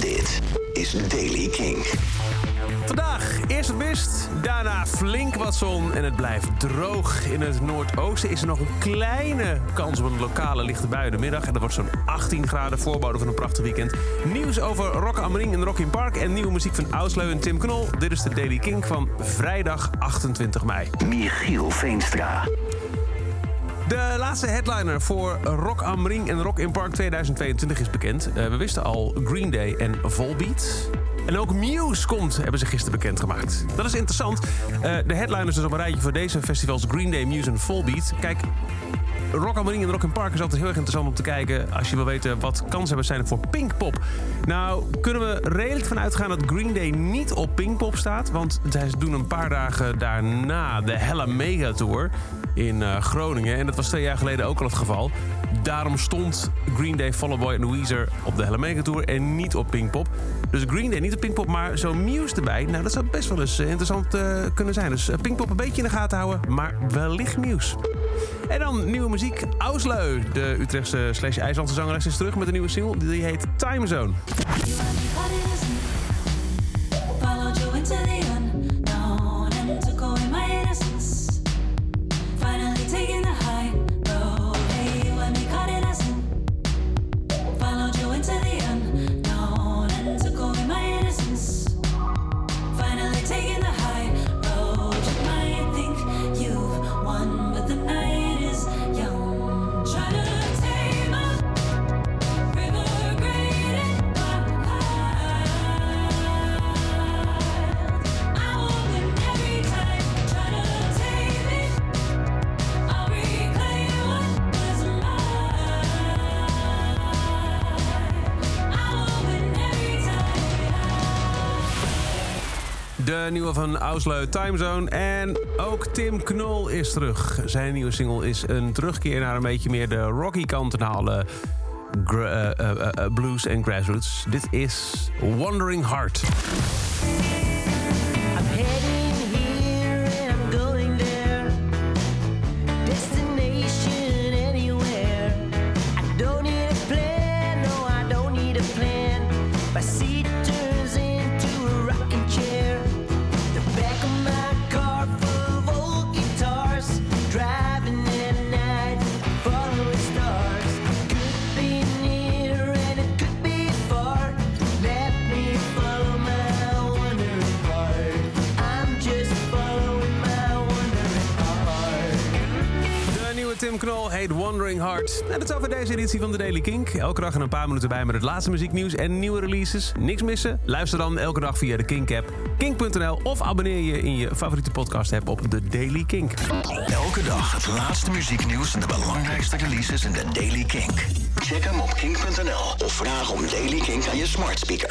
Dit is Daily King. Vandaag eerst het mist, daarna flink wat zon en het blijft droog. In het noordoosten is er nog een kleine kans op een lokale lichte bui in de middag. En dat wordt zo'n 18 graden voorbode van een prachtig weekend. Nieuws over Rock am Ring en Rock in Park en nieuwe muziek van Ausleu en Tim Knol. Dit is de Daily King van vrijdag 28 mei. Michiel Veenstra. De laatste headliner voor Rock am Ring en Rock in Park 2022 is bekend. Eh, we wisten al Green Day en Volbeat. En ook Muse komt, hebben ze gisteren bekendgemaakt. Dat is interessant. Eh, de headliners dus op een rijtje voor deze festivals Green Day, Muse en Volbeat. Kijk, Rock am Ring en Rock in Park is altijd heel erg interessant om te kijken... als je wil weten wat kansen zijn voor Pinkpop. Nou, kunnen we redelijk van uitgaan dat Green Day niet op Pinkpop staat... want zij doen een paar dagen daarna de Hella Mega Tour in uh, Groningen. En dat was twee jaar geleden ook al het geval. Daarom stond Green Day, Fall Boy en Weezer op de Hella Mega Tour... en niet op Pinkpop. Dus Green Day niet op Pinkpop, maar zo'n Muse erbij... nou, dat zou best wel eens interessant uh, kunnen zijn. Dus Pinkpop een beetje in de gaten houden, maar wellicht Muse. En dan nieuwe muziek. Ausleu, de Utrechtse slash IJslandse zangeres, is terug met een nieuwe single. Die heet Time De nieuwe van Ausleu Timezone. En ook Tim Knol is terug. Zijn nieuwe single is een terugkeer naar een beetje meer de rocky kant en halen. Uh, uh, uh, blues en grassroots. Dit is Wandering Heart. Tim Knol heet Wandering Heart. En dat is over deze editie van de Daily Kink. Elke dag een paar minuten bij met het laatste muzieknieuws en nieuwe releases. Niks missen? Luister dan elke dag via de Kink-app, kink.nl... of abonneer je in je favoriete podcast-app op de Daily Kink. Elke dag het laatste muzieknieuws en de belangrijkste releases in de Daily Kink. Check hem op kink.nl of vraag om Daily Kink aan je smart speaker.